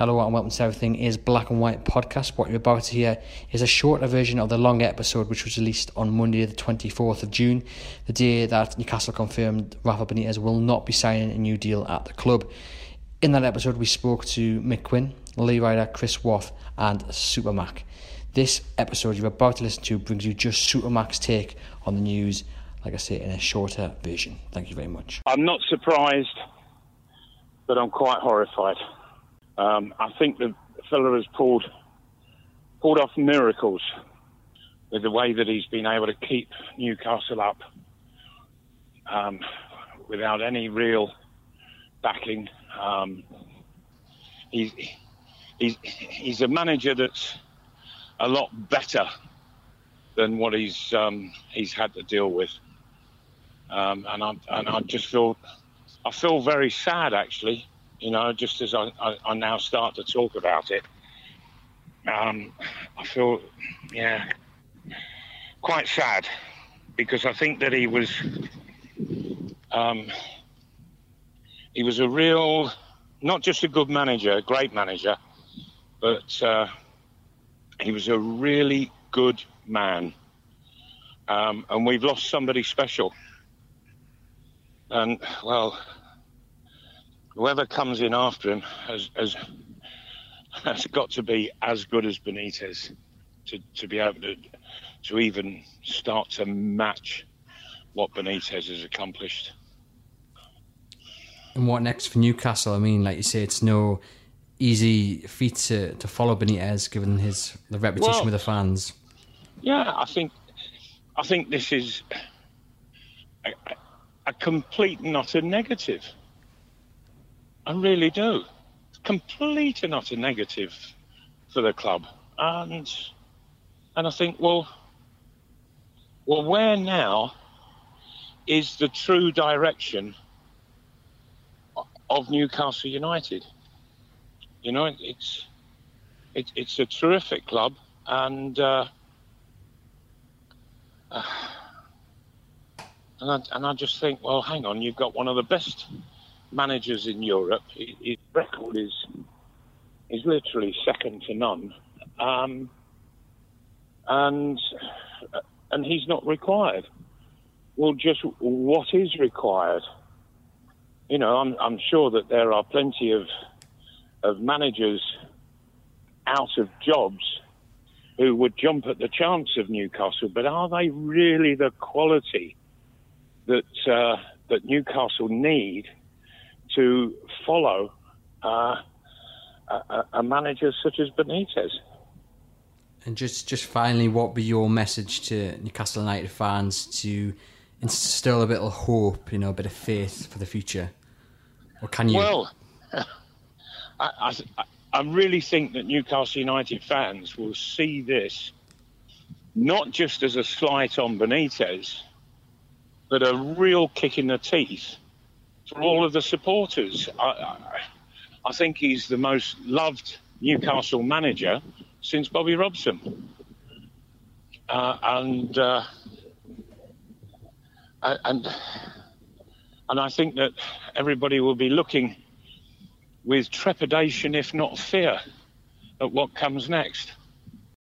Hello and welcome to Everything is Black and White podcast. What you're about to hear is a shorter version of the long episode which was released on Monday the 24th of June, the day that Newcastle confirmed Rafa Benitez will not be signing a new deal at the club. In that episode we spoke to Mick Quinn, Lee Ryder, Chris Waugh and Super Mac. This episode you're about to listen to brings you just Super Mac's take on the news, like I say, in a shorter version. Thank you very much. I'm not surprised, but I'm quite horrified. Um, I think the fella has pulled pulled off miracles with the way that he's been able to keep Newcastle up um, without any real backing. Um, he's he's he's a manager that's a lot better than what he's um, he's had to deal with, um, and I and I just feel I feel very sad actually you know, just as I, I, I now start to talk about it, um, I feel, yeah, quite sad because I think that he was, um, he was a real, not just a good manager, a great manager, but uh, he was a really good man. Um, and we've lost somebody special. And, well, whoever comes in after him has, has, has got to be as good as Benitez to, to be able to, to even start to match what Benitez has accomplished. And what next for Newcastle? I mean, like you say, it's no easy feat to, to follow Benitez, given his the reputation well, with the fans. Yeah, I think I think this is a, a complete not a negative. I really do. It's complete and utter negative for the club. And and I think, well, well, where now is the true direction of Newcastle United? You know, it's it, it's a terrific club, and uh, uh, and I, and I just think, well, hang on, you've got one of the best managers in Europe. His record is is literally second to none, um, and and he's not required. Well, just what is required? You know, I'm I'm sure that there are plenty of of managers out of jobs who would jump at the chance of Newcastle, but are they really the quality that uh, that Newcastle need to follow uh, a, a, manager such as Benitez. And just, just finally, what would be your message to Newcastle United fans to instill a bit of hope, you know, a bit of faith for the future? Or can you? Well, I, I, I really think that Newcastle United fans will see this not just as a slight on Benitez, but a real kick in the teeth for all of the supporters. I, I think he's the most loved Newcastle manager since Bobby Robson. Uh, and uh, and and I think that everybody will be looking with trepidation, if not fear, at what comes next.